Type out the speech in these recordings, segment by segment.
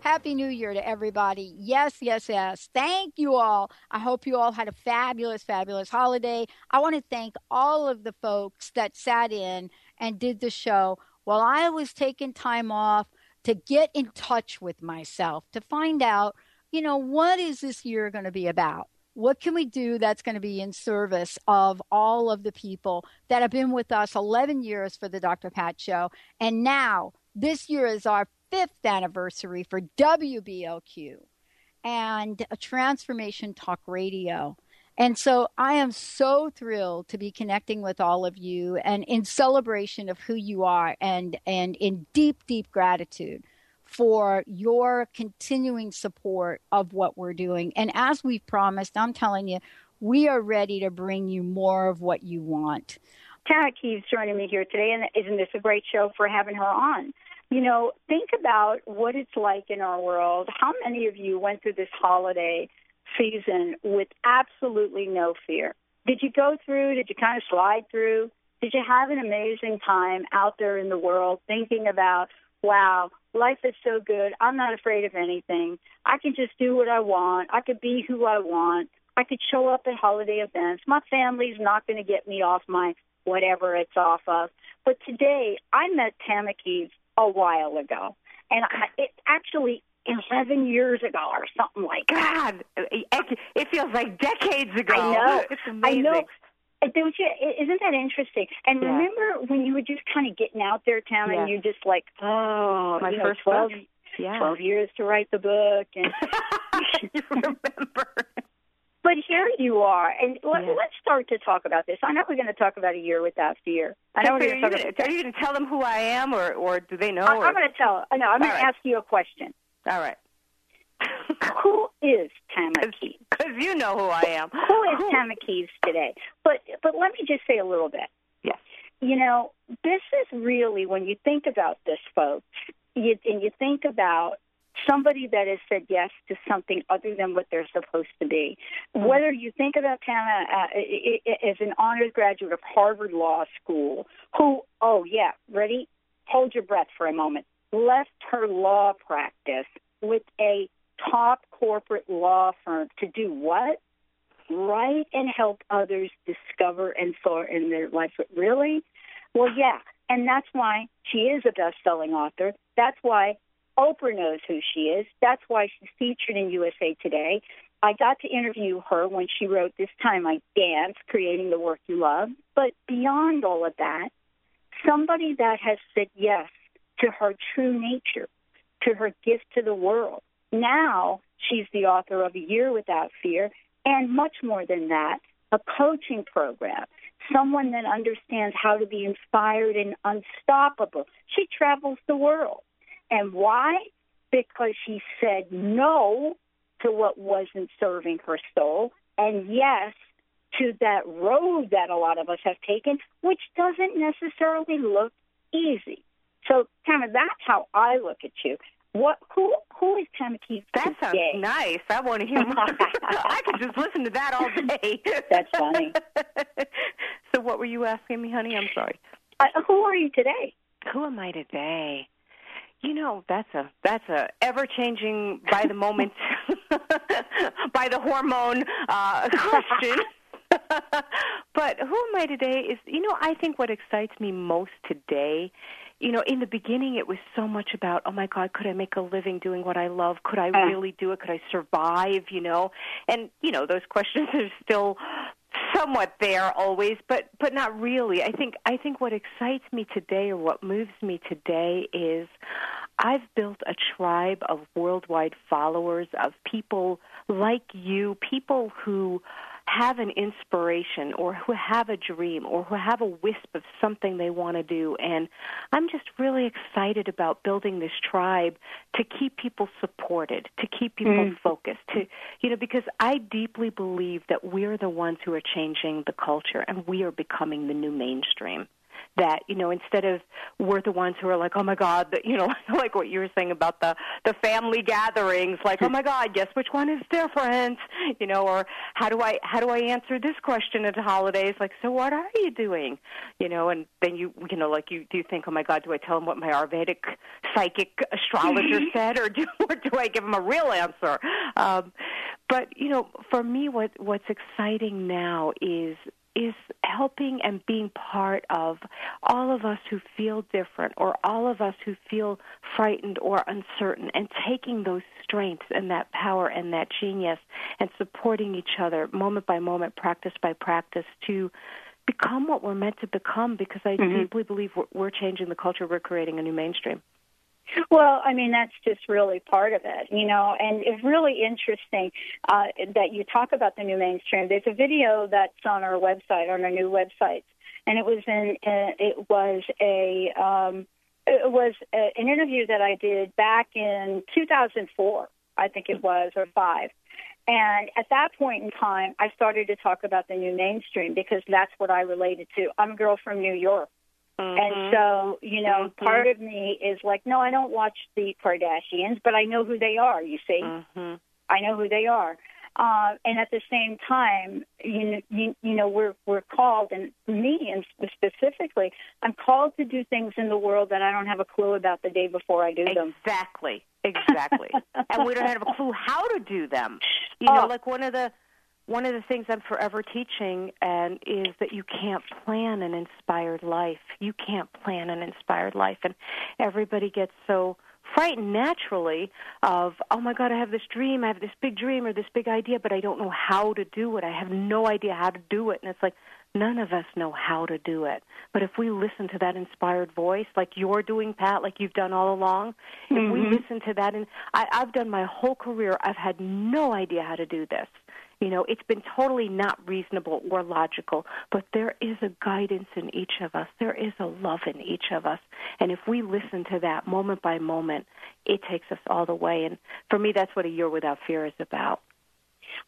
Happy New Year to everybody. Yes, yes, yes. Thank you all. I hope you all had a fabulous, fabulous holiday. I want to thank all of the folks that sat in and did the show while I was taking time off to get in touch with myself, to find out, you know, what is this year going to be about? What can we do that's going to be in service of all of the people that have been with us 11 years for the Dr. Pat Show? And now, this year is our fifth anniversary for WBLQ and a Transformation Talk Radio. And so I am so thrilled to be connecting with all of you and in celebration of who you are and, and in deep, deep gratitude for your continuing support of what we're doing. And as we've promised, I'm telling you, we are ready to bring you more of what you want. Tama Kieves joining me here today, and isn't this a great show for having her on? You know, think about what it's like in our world. How many of you went through this holiday season with absolutely no fear? Did you go through? Did you kind of slide through? Did you have an amazing time out there in the world thinking about, wow, life is so good. I'm not afraid of anything. I can just do what I want. I could be who I want. I could show up at holiday events. My family's not going to get me off my whatever it's off of. But today, I met Tama Kieves a while ago, and I, it's actually 11 years ago or something like that. God, it feels like decades ago. I know. It's amazing. I know. Uh, don't you? Isn't that interesting? And yeah. remember when you were just kind of getting out there, Tam, yeah. and you're just like, oh, my you know, first 12, book. Yeah. 12 years to write the book, and you remember. But here you are, and let, Yeah. us start to talk about this. I know we're going to talk about a year without fear. I know are, we're you going to talk about. are you going to tell them who I am, or or do they know? I? I'm going to tell. No, I'm going All to ask you a question. All right. Who is Tama Kieves? Because you know who I am. Who is Tama Kieves today? But but let me just say a little bit. Yes. You know, this is really when you think about this, folks, you, and you think about somebody that has said yes to something other than what they're supposed to be. Whether you think about Tama uh, as an honors graduate of Harvard Law School, who, oh yeah, ready? Hold your breath for a moment. Left her law practice with a top corporate law firm to do what? Write and help others discover and soar in their life. Really? Well, yeah. And that's why she is a best selling author. That's why Oprah knows who she is. That's why she's featured in USA Today. I got to interview her when she wrote This Time I Dance, Creating the Work You Love. But beyond all of that, somebody that has said yes to her true nature, to her gift to the world. Now she's the author of A Year Without Fear, and much more than that, a coaching program, someone that understands how to be inspired and unstoppable. She travels the world. And why? Because she said no to what wasn't serving her soul, and yes to that road that a lot of us have taken, which doesn't necessarily look easy. So, Tama, that's how I look at you. What? Who? Who is Tama Kieves That sounds nice. I want to hear more. I could just listen to that all day. That's funny. so, what were you asking me, honey? I'm sorry. Uh, who are you today? Who am I today? You know, that's a that's a ever changing by the moment, by the hormone uh, question. but who am I today is, you know, I think what excites me most today you know, in the beginning, it was so much about, oh my God, could I make a living doing what I love? Could I really do it? Could I survive? You know, and you know, those questions are still somewhat there always, but but not really. I think I think what excites me today, or what moves me today, is I've built a tribe of worldwide followers of people like you, people who have an inspiration or who have a dream or who have a wisp of something they want to do and I'm just really excited about building this tribe to keep people supported, to keep people Mm. focused, to you know because I deeply believe that we're the ones who are changing the culture and we are becoming the new mainstream that you know instead of we're the ones who are like oh my god the, you know like what you were saying about the the family gatherings like oh my god guess which one is different? You know or how do i how do i answer this question at the holidays? Like so what are you doing? You know and then you you know like you do you think oh my god do i tell them what my ayurvedic psychic astrologer said or do or do i give them a real answer? Um but you know for me what what's exciting now is is helping and being part of all of us who feel different or all of us who feel frightened or uncertain and taking those strengths and that power and that genius and supporting each other moment by moment, practice by practice to become what we're meant to become because I Mhm. deeply believe we're, we're changing the culture, we're creating a new mainstream. Well, I mean, that's just really part of it, you know, and it's really interesting uh, that you talk about the new mainstream. There's a video that's on our website, on our new website, and it was in, uh, it was a, um, it was a, an interview that I did back in 2004, I think it was, or five. And at that point in time, I started to talk about the new mainstream because that's what I related to. I'm a girl from New York. And so, you know, Mhm. part of me is like, no, I don't watch the Kardashians, but I know who they are. You see, hmm I know who they are. Uh, and at the same time, you know, you, you know, we're we're called, and me and specifically, I'm called to do things in the world that I don't have a clue about the day before I do them. Exactly, exactly. and we don't have a clue how to do them. You know, Oh. like one of the one of the things I'm forever teaching and is that you can't plan an inspired life. You can't plan an inspired life and everybody gets so frightened naturally of, oh my God, I have this dream, I have this big dream or this big idea, but I don't know how to do it. I have no idea how to do it. And it's like, none of us know how to do it. But if we listen to that inspired voice, like you're doing, Pat, like you've done all along, if we Mhm. listen to that, and I, I've done my whole career, I've had no idea how to do this. You know, it's been totally not reasonable or logical, but there is a guidance in each of us. There is a love in each of us. And if we listen to that moment by moment, it takes us all the way. And for me, that's what a year without fear is about.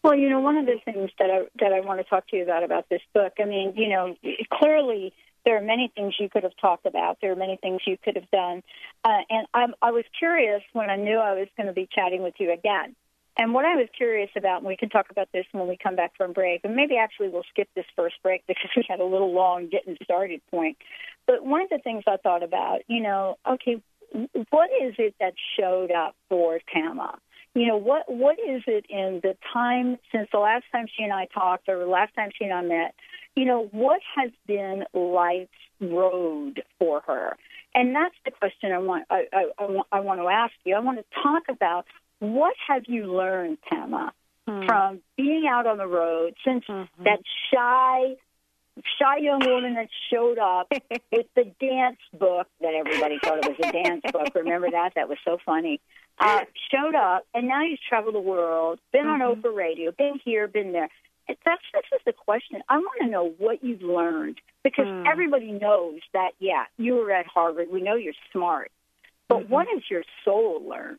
Well, you know, one of the things that I that I want to talk to you about about this book. I mean, you know, clearly there are many things you could have talked about. There are many things you could have done, uh, and I'm, I was curious when I knew I was going to be chatting with you again. And what I was curious about, and we can talk about this when we come back from break, and maybe actually we'll skip this first break because we had a little long getting started point. But one of the things I thought about, you know, okay, what is it that showed up for Tama? You know, what what is it in the time since the last time she and I talked or the last time she and I met? You know, what has been life's road for her? And that's the question I want I, I, I, want, I want to ask you. I want to talk about what have you learned, Tama, Hmm. from being out on the road since Mhm. that shy shy young woman that showed up with the dance book that everybody thought it was a dance book. Remember that? That was so funny. Uh, showed up, and now you've traveled the world, been on Mhm. Oprah Radio, been here, been there. That's this is the question. I want to know what you've learned because Hmm. everybody knows that. Yeah, you were at Harvard. We know you're smart, but Mhm. what has your soul learned?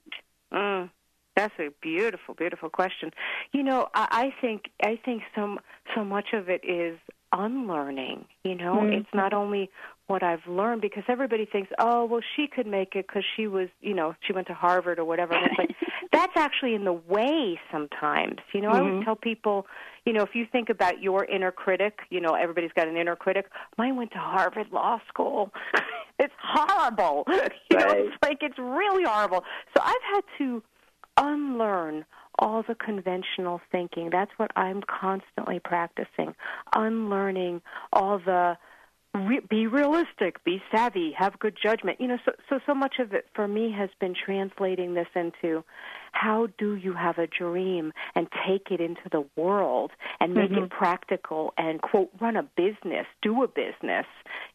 Mm, that's a beautiful, beautiful question. You know, I, I think I think so so much of it is unlearning. You know, Mhm. it's not only what I've learned because everybody thinks, oh, well, she could make it because she was, you know, she went to Harvard or whatever. Like that's actually in the way sometimes. You know, I Mhm. always tell people, you know, if you think about your inner critic, you know, everybody's got an inner critic. Mine went to Harvard Law School. it's horrible. You know, it's like it's really horrible. So I've had to unlearn all the conventional thinking. That's what I'm constantly practicing. Unlearning all the re- be realistic, be savvy, have good judgment. You know, so so so much of it for me has been translating this into how do you have a dream and take it into the world and make Mhm. it practical and quote run a business, do a business,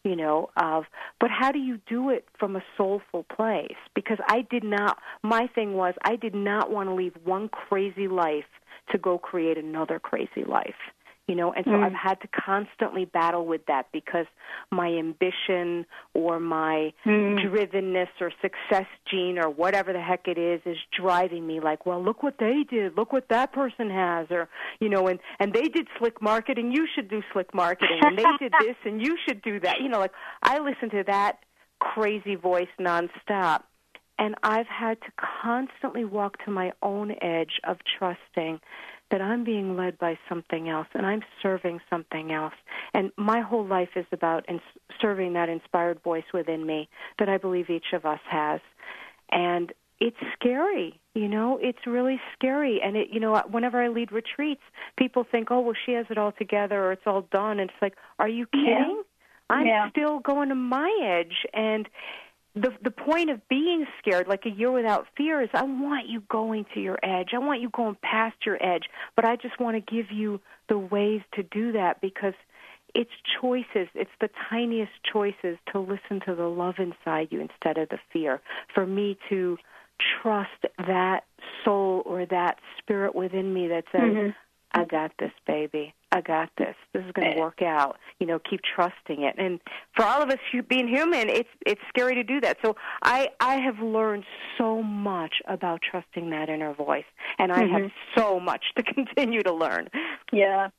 you know, of but how do you do it from a soulful place? Because I did not my thing was I did not want to leave one crazy life to go create another crazy life you know and so Mm. i've had to constantly battle with that because my ambition or my Mm. drivenness or success gene or whatever the heck it is is driving me like well look what they did. Look what that person has or you know and and they did slick marketing. You should do slick marketing. And they did this and you should do that. You know like i listen to that crazy voice nonstop. And I've had to constantly walk to my own edge of trusting that I'm being led by something else and I'm serving something else. And my whole life is about ins- serving that inspired voice within me that I believe each of us has. And it's scary, you know, it's really scary. And it, you know, whenever I lead retreats, people think, oh, well, she has it all together or it's all done. And it's like, are you Yeah. kidding? I'm Yeah. still going to my edge. And the the point of being scared, like a year without fear, is I want you going to your edge. I want you going past your edge, but I just want to give you the ways to do that because it's choices. It's the tiniest choices to listen to the love inside you instead of the fear. For me to trust that soul or that spirit within me that says, Mhm. I got this, baby. I got this. This is going to work out. You know, keep trusting it. And for all of us being human, it's it's scary to do that. So I I have learned so much about trusting that inner voice, and I have so much to continue to learn. Yeah.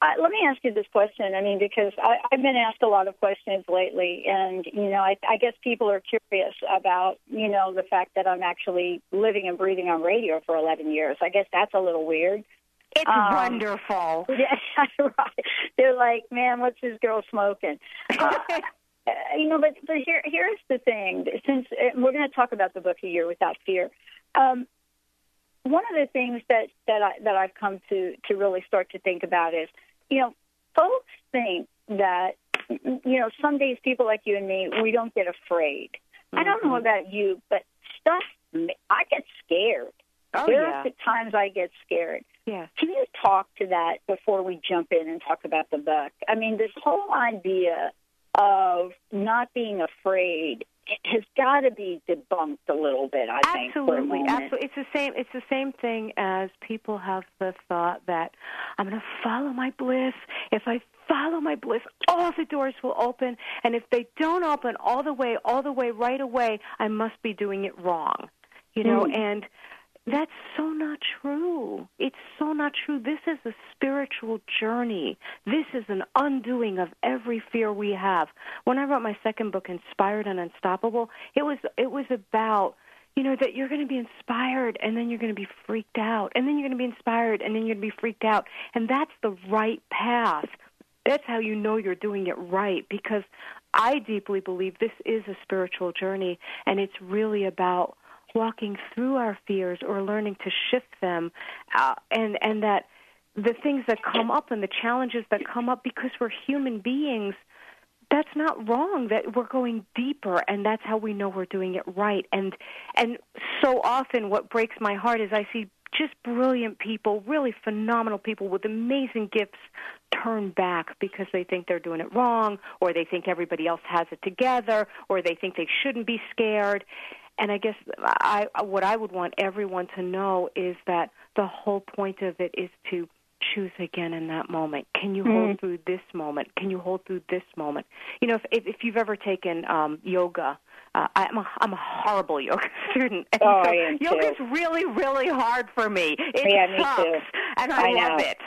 Uh, let me ask you this question. I mean, because I, I've been asked a lot of questions lately, and you know, I, I guess people are curious about you know the fact that I'm actually living and breathing on radio for 11 years. I guess that's a little weird. It's Um, wonderful. Yeah, right. They're like, man, what's this girl smoking? Uh, uh, you know, but but here here's the thing. Since uh, we're going to talk about the book A Year Without Fear, um, one of the things that that I that I've come to to really start to think about is, you know, folks think that you know some days people like you and me we don't get afraid. I don't know about you, but stuff I get scared. Oh there yeah, are times I get scared. Yeah. Can you talk to that before we jump in and talk about the book? I mean, this whole idea of not being afraid has got to be debunked a little bit. I think Absolutely, moment. absolutely. It's the same. It's the same thing as people have the thought that I'm going to follow my bliss. If I follow my bliss, all the doors will open, and if they don't open all the way, all the way, right away, I must be doing it wrong. You know, Mm. and that's so not true. It's so not true. This is a spiritual journey. This is an undoing of every fear we have. When I wrote my second book, Inspired and Unstoppable, it was it was about you know that you're going to be inspired and then you're going to be freaked out and then you're going to be inspired and then you're going to be freaked out and that's the right path that's how you know you're doing it right because i deeply believe this is a spiritual journey and it's really about walking through our fears or learning to shift them uh, and and that the things that come up and the challenges that come up because we're human beings that's not wrong that we're going deeper and that's how we know we're doing it right. And and so often what breaks my heart is i see just brilliant people really phenomenal people with amazing gifts turn back because they think they're doing it wrong or they think everybody else has it together or they think they shouldn't be scared and i guess i what i would want everyone to know is that the whole point of it is to choose again in that moment. Can you hold through this moment? Can you hold through this moment? You know, if if, if you've ever taken um, yoga, uh, I'm a I'm a horrible yoga student. And Oh, so I am too. yoga's really really hard for me. It Yeah, me sucks, too. and I, I love know. it.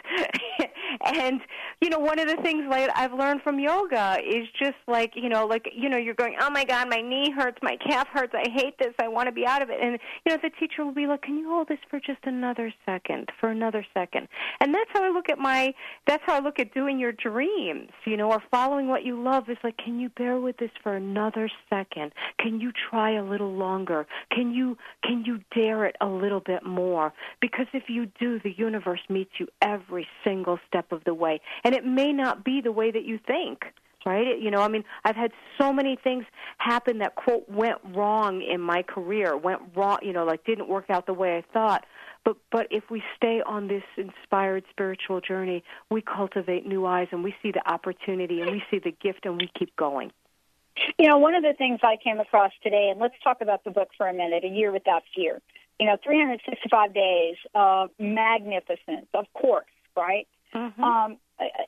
And you know, one of the things like I've learned from yoga is just like you know, like you know, you're going, oh my god, my knee hurts, my calf hurts, I hate this, I want to be out of it. And you know, the teacher will be like, can you hold this for just another second, for another second? And that's how I look at my, that's how I look at doing your dreams, you know, or following what you love. Is like, can you bear with this for another second? Can you try a little longer? Can you can you dare it a little bit more? Because if you do, the universe meets you every single step of the way, and it may not be the way that you think right? You know, I mean, I've had so many things happen that quote went wrong in my career, went wrong, you know, like didn't work out the way I thought. But but if we stay on this inspired spiritual journey, we cultivate new eyes and we see the opportunity and we see the gift and we keep going. You know, one of the things I came across today, and let's talk about the book for a minute, A Year Without Fear. You know, 365 days of magnificence, of course, right? Mm-hmm. Um,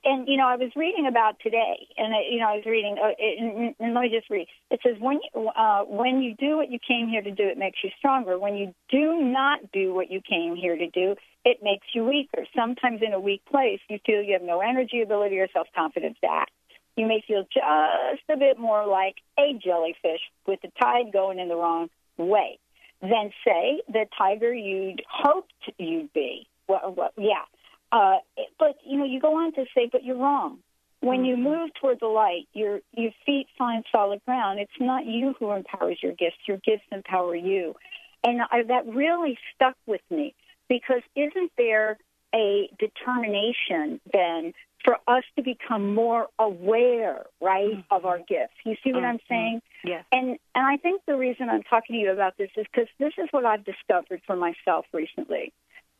and you know, I was reading about today, and you know, I was reading, uh, and, and let me just read. It says, "When you uh, when you do what you came here to do, it makes you stronger. When you do not do what you came here to do, it makes you weaker. Sometimes in a weak place, you feel you have no energy, ability, or self confidence to act. You may feel just a bit more like a jellyfish with the tide going in the wrong way than say the tiger you'd hoped you'd be. Well, well yeah." Uh, but you know, you go on to say, but you're wrong. When you mm-hmm. move toward the light, your your feet find solid ground. It's not you who empowers your gifts; your gifts empower you, and I, that really stuck with me because isn't there a determination then for us to become more aware, right, mm-hmm. of our gifts? You see what mm-hmm. I'm saying? Yes. And and I think the reason I'm talking to you about this is because this is what I've discovered for myself recently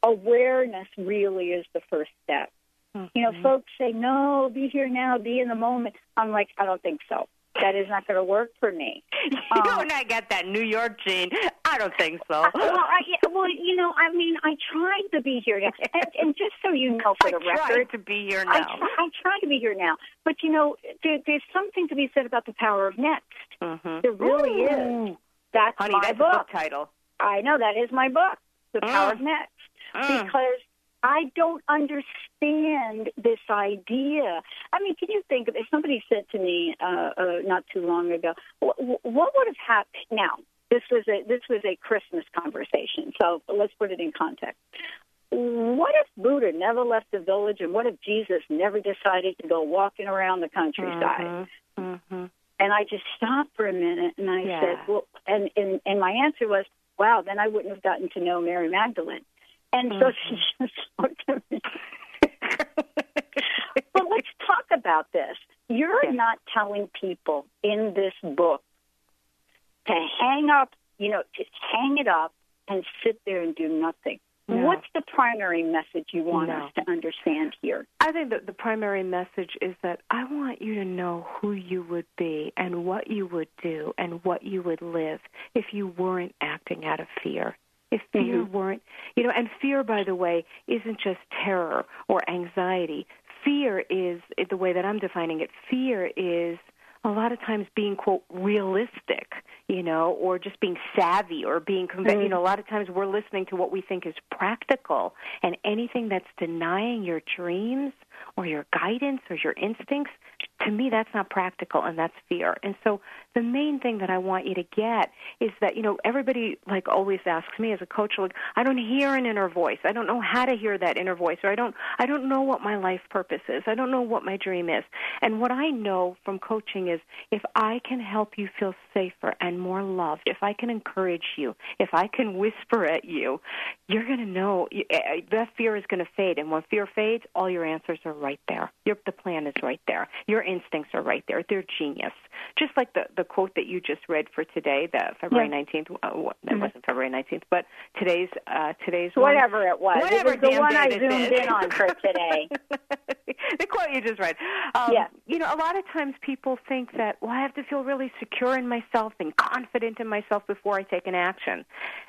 awareness really is the first step. Mm-hmm. You know, mm-hmm. folks say, no, be here now, be in the moment. I'm like, I don't think so. That is not going to work for me. you um, don't I get that New York gene. I don't think so. well, I, well, you know, I mean, I tried to be here now, and, and just so you know, for the record, to be here now. I try, I try to be here now, but you know, there, there's something to be said about the power of next. Mm-hmm. There really Ooh. is. That's Honey, my that's book. book title. I know that is my book, The Power mm. of Next mm. because I don't understand this idea. I mean, can you think of if somebody said to me uh, uh, not too long ago, what, what would have happened? Now, this was a this was a Christmas conversation, so let's put it in context. What if Buddha never left the village, and what if Jesus never decided to go walking around the countryside? Mm-hmm. Mm-hmm. And I just stopped for a minute, and I yeah. said, "Well," and, and and my answer was, "Wow, then I wouldn't have gotten to know Mary Magdalene." And mm-hmm. so she just looked at me. but let's talk about this. You're yeah. not telling people in this book to hang up, you know, to hang it up and sit there and do nothing. No. What's the primary message you want no. us to understand here? I think that the primary message is that I want you to know who you would be and what you would do and what you would live if you weren't acting out of fear if fear mm-hmm. weren't, you know, and fear, by the way, isn't just terror or anxiety. Fear is, the way that I'm defining it, fear is a lot of times being quote realistic you know or just being savvy or being mm-hmm. you know a lot of times we're listening to what we think is practical and anything that's denying your dreams or your guidance or your instincts to me that's not practical and that's fear. And so the main thing that i want you to get is that you know everybody like always asks me as a coach like i don't hear an inner voice. I don't know how to hear that inner voice or i don't i don't know what my life purpose is. I don't know what my dream is. And what i know from coaching is if i can help you feel safer and more loved if i can encourage you if i can whisper at you you're going to know eh, eh, that fear is going to fade. And when fear fades all your answers are right there. Your the plan is right there. Your instincts are right there. They're genius. Just like the the quote that you just read for today, the February nineteenth. Yeah. Uh, that mm-hmm. wasn't February nineteenth, but today's uh, today's whatever one, it was. Whatever it was the one I zoomed in on for today. the quote you just read. Um, yeah. You know, a lot of times people think that well, I have to feel really secure in myself and confident in myself before I take an action,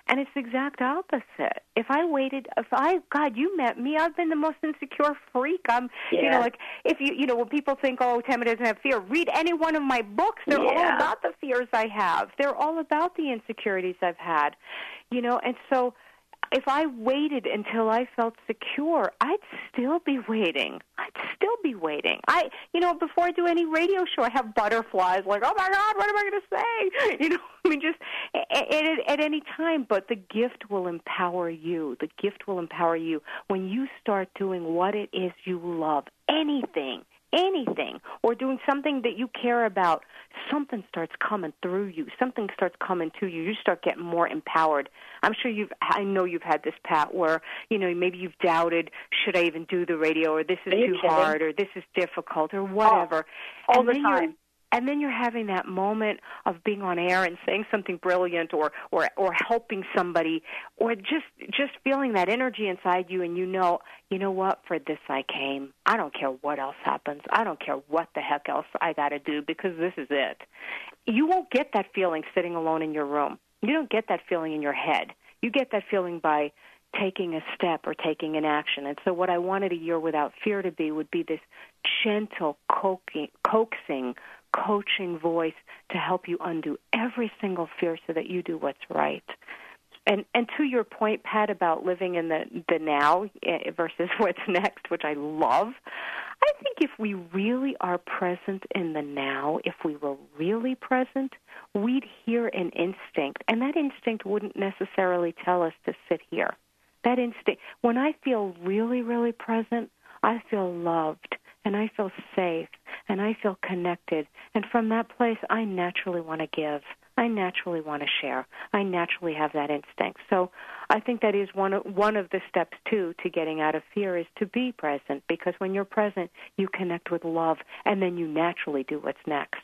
and it's the exact opposite. If I waited, if I God, you met me, I've been the most insecure freak. I'm, yeah. you know, like if you, you know, when people think, oh, Tama doesn't have fear, read any one of my books. They're yeah. all about the fears I have. They're all about the insecurities I've had, you know, and so if I waited until I felt secure, I'd still be waiting. I'd still be waiting. I, you know, before I do any radio show, I have butterflies. Like, oh my God, what am I going to say? You know, I mean, just at, at, at any time. But the gift will empower you. The gift will empower you when you start doing what it is you love. Anything anything or doing something that you care about, something starts coming through you. Something starts coming to you. You start getting more empowered. I'm sure you've, I know you've had this, Pat, where, you know, maybe you've doubted, should I even do the radio or this is too kidding? hard or this is difficult or whatever. Oh, all and the time and then you're having that moment of being on air and saying something brilliant or or or helping somebody or just just feeling that energy inside you and you know you know what? For this I came. I don't care what else happens. I don't care what the heck else I got to do because this is it. You won't get that feeling sitting alone in your room. You don't get that feeling in your head. You get that feeling by taking a step or taking an action. And so, what I wanted a year without fear to be would be this gentle, coaxing coaching voice to help you undo every single fear so that you do what's right. And and to your point, Pat, about living in the the now eh, versus what's next, which I love. I think if we really are present in the now, if we were really present, we'd hear an instinct, and that instinct wouldn't necessarily tell us to sit here. That instinct, when I feel really, really present, I feel loved and I feel safe and I feel connected. And from that place, I naturally want to give. I naturally want to share. I naturally have that instinct. So I think that is one of, one of the steps too to getting out of fear is to be present because when you're present, you connect with love and then you naturally do what's next.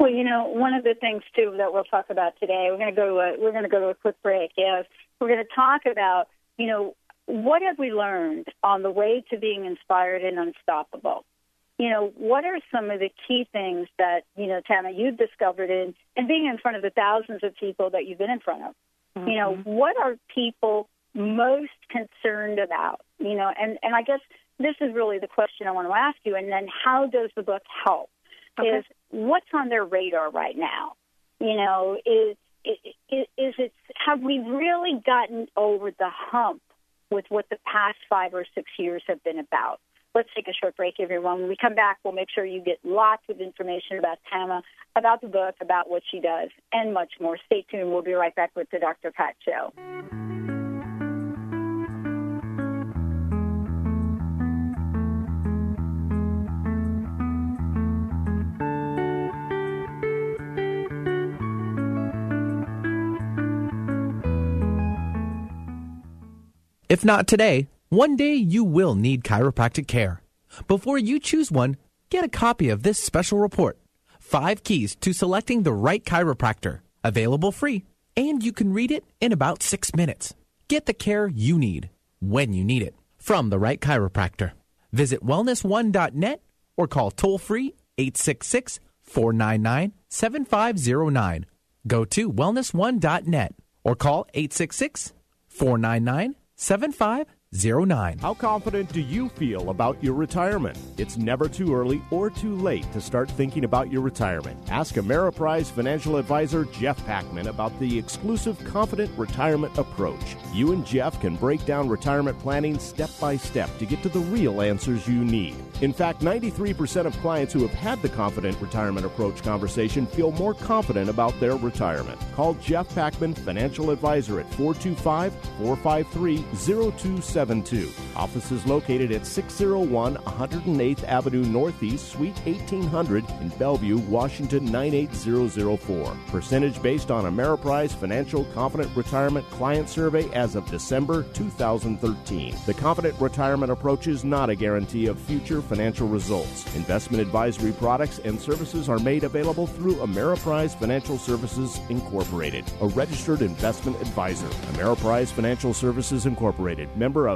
Well, you know, one of the things too that we'll talk about today, we're going to go to a, we're going to go to a quick break. Yes, we're going to talk about you know what have we learned on the way to being inspired and unstoppable? You know, what are some of the key things that, you know, Tama, you've discovered in, in being in front of the thousands of people that you've been in front of? Mm-hmm. You know, mm-hmm. what are people most concerned about? You know, and, and I guess this is really the question I want to ask you. And then how does the book help? Okay. Is what's on their radar right now? You know, is, is, is it, have we really gotten over the hump with what the past five or six years have been about. Let's take a short break, everyone. When we come back, we'll make sure you get lots of information about Tama, about the book, about what she does, and much more. Stay tuned. We'll be right back with the Dr. Pat Show. If not today, one day you will need chiropractic care. Before you choose one, get a copy of this special report Five Keys to Selecting the Right Chiropractor. Available free, and you can read it in about six minutes. Get the care you need when you need it from the right chiropractor. Visit wellness1.net or call toll free 866 499 7509. Go to wellness1.net or call 866 499 Seven five 7509. How confident do you feel about your retirement? It's never too early or too late to start thinking about your retirement. Ask Ameriprise financial advisor Jeff Packman about the exclusive Confident Retirement Approach. You and Jeff can break down retirement planning step by step to get to the real answers you need. In fact, 93% of clients who have had the Confident Retirement Approach conversation feel more confident about their retirement. Call Jeff Packman, financial advisor at 425 453 0272. Office is located at 601 108th Avenue Northeast, Suite 1800 in Bellevue, Washington 98004. Percentage based on Ameriprise Financial Confident Retirement Client Survey as of December 2013. The Confident Retirement Approach is not a guarantee of future financial results. Investment advisory products and services are made available through Ameriprise Financial Services Incorporated, a registered investment advisor. Ameriprise Financial Services Incorporated, member of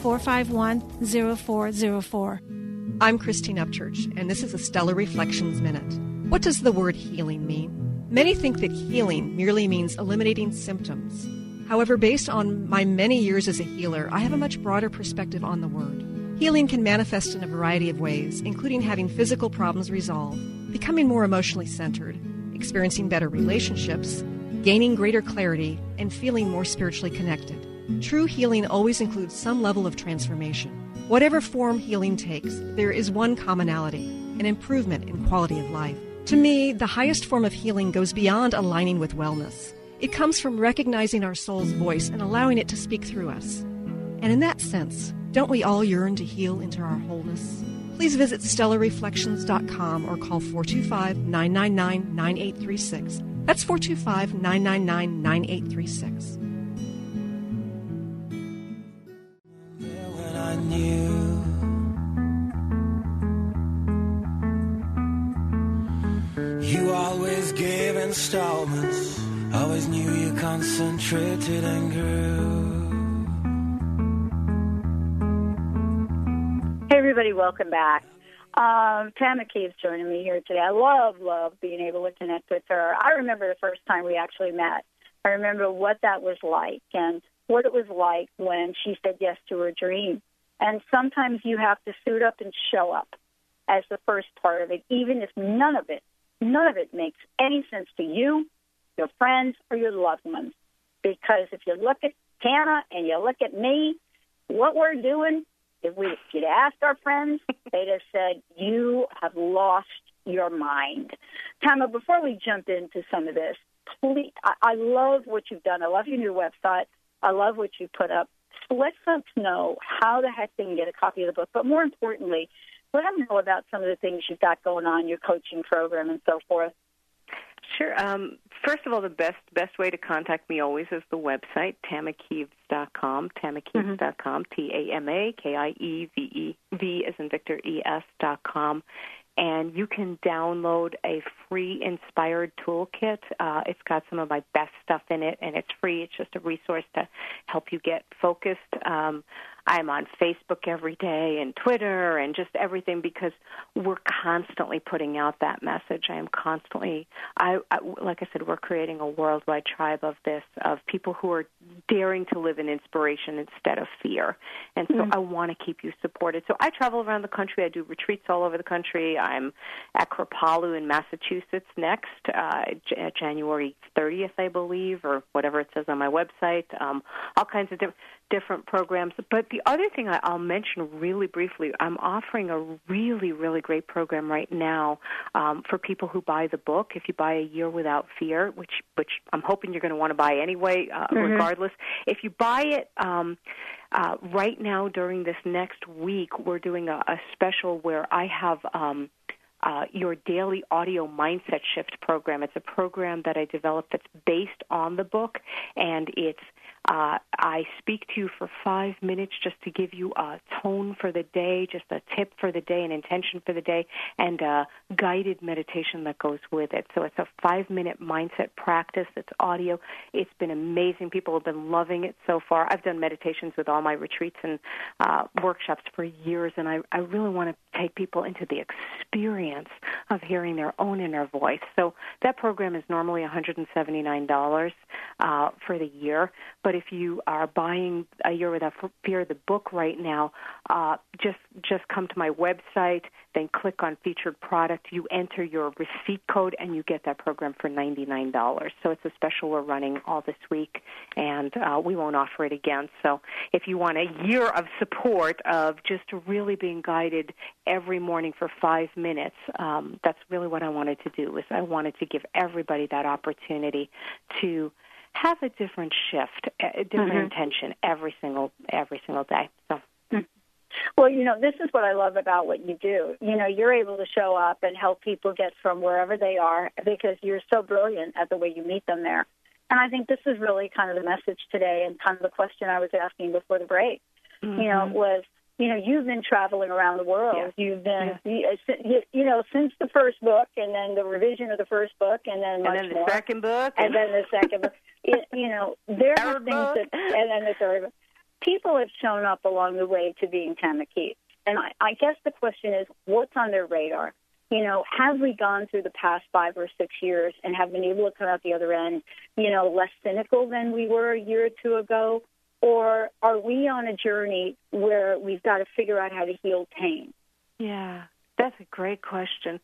451 0404. I'm Christine Upchurch, and this is a Stellar Reflections Minute. What does the word healing mean? Many think that healing merely means eliminating symptoms. However, based on my many years as a healer, I have a much broader perspective on the word. Healing can manifest in a variety of ways, including having physical problems resolved, becoming more emotionally centered, experiencing better relationships, gaining greater clarity, and feeling more spiritually connected. True healing always includes some level of transformation. Whatever form healing takes, there is one commonality an improvement in quality of life. To me, the highest form of healing goes beyond aligning with wellness. It comes from recognizing our soul's voice and allowing it to speak through us. And in that sense, don't we all yearn to heal into our wholeness? Please visit stellarreflections.com or call 425 999 9836. That's 425 999 9836. You always gave installments. Always knew you concentrated and grew. Hey, everybody, welcome back. Um, Pam is joining me here today. I love, love being able to connect with her. I remember the first time we actually met. I remember what that was like and what it was like when she said yes to her dream. And sometimes you have to suit up and show up as the first part of it, even if none of it, none of it makes any sense to you, your friends, or your loved ones. Because if you look at Tama and you look at me, what we're doing, if we if you'd asked our friends, they'd have said, You have lost your mind. Tama, before we jump into some of this, please I, I love what you've done. I love your new website. I love what you put up. Let folks know how the heck they can get a copy of the book, but more importantly, let them know about some of the things you've got going on, your coaching program, and so forth. Sure. Um, first of all, the best best way to contact me always is the website tamakieves.com, tamakieves.com, T A M A K I E V E V as in Victor E S dot com, and you can download a free inspired toolkit. Uh, it's got some of my best stuff in it, and it's free. It's just a resource to help you get focused. Um, I'm on Facebook every day and Twitter and just everything because we're constantly putting out that message. I am constantly, I, I like I said, we're creating a worldwide tribe of this of people who are daring to live in inspiration instead of fear, and so mm-hmm. I want to keep you supported. So I travel around the country. I do retreats all over the country. I'm at Kripalu in Massachusetts next, uh, J- January 30th, I believe, or whatever it says on my website. Um, all kinds of different different programs. But the other thing I'll mention really briefly, I'm offering a really, really great program right now um, for people who buy the book. If you buy A Year Without Fear, which which I'm hoping you're going to want to buy anyway, uh, mm-hmm. regardless. If you buy it. Um, uh, right now, during this next week, we're doing a, a special where I have um, uh, your daily audio mindset shift program. It's a program that I developed that's based on the book, and it's uh, I speak to you for five minutes just to give you a tone for the day, just a tip for the day, an intention for the day, and a guided meditation that goes with it. So it's a five minute mindset practice. It's audio. It's been amazing. People have been loving it so far. I've done meditations with all my retreats and uh, workshops for years, and I, I really want to take people into the experience of hearing their own inner voice. So that program is normally $179 uh, for the year, but but if you are buying a Year Without Fear, the book right now, uh, just just come to my website, then click on featured product. You enter your receipt code, and you get that program for ninety nine dollars. So it's a special we're running all this week, and uh, we won't offer it again. So if you want a year of support of just really being guided every morning for five minutes, um, that's really what I wanted to do. Is I wanted to give everybody that opportunity to have a different shift, a different mm-hmm. intention every single every single day. So. Hmm. Well, you know, this is what I love about what you do. You know, you're able to show up and help people get from wherever they are because you're so brilliant at the way you meet them there. And I think this is really kind of the message today and kind of the question I was asking before the break. Mm-hmm. You know, mm-hmm. was you know, you've been traveling around the world. Yeah. You've been, yeah. you, you know, since the first book, and then the revision of the first book, and then and then the more, second book, and, and then the second book. It, you know, there are things that, and then the third, people have shown up along the way to being Tama Kieves. And I, I guess the question is, what's on their radar? You know, have we gone through the past five or six years and have been able to come out the other end, you know, less cynical than we were a year or two ago? Or are we on a journey where we've got to figure out how to heal pain? Yeah, that's a great question.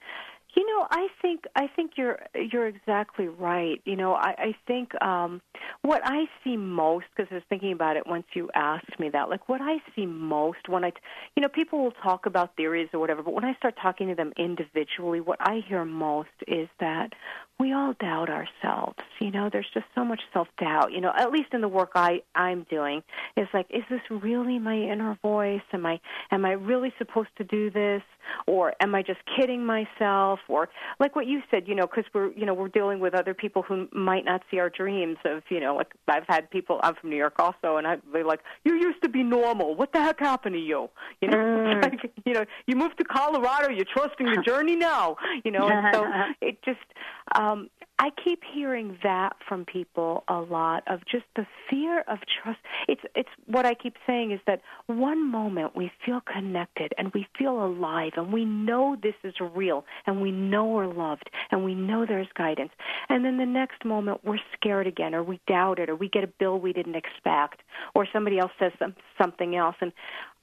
You know, I think I think you're you're exactly right. You know, I, I think um, what I see most because I was thinking about it once you asked me that. Like what I see most when I, you know, people will talk about theories or whatever, but when I start talking to them individually, what I hear most is that we all doubt ourselves. You know, there's just so much self doubt. You know, at least in the work I I'm doing, it's like, is this really my inner voice? Am I am I really supposed to do this, or am I just kidding myself? Or like what you said, you know, because we're you know we're dealing with other people who might not see our dreams of you know like I've had people I'm from New York also, and I they're like, you used to be normal. What the heck happened to you? You know, mm. like, you know, you moved to Colorado. You're trusting the journey now. You know, and so it just. Um, um, I keep hearing that from people a lot of just the fear of trust. It's it's what I keep saying is that one moment we feel connected and we feel alive and we know this is real and we know we're loved and we know there's guidance. And then the next moment we're scared again or we doubt it or we get a bill we didn't expect or somebody else says something else and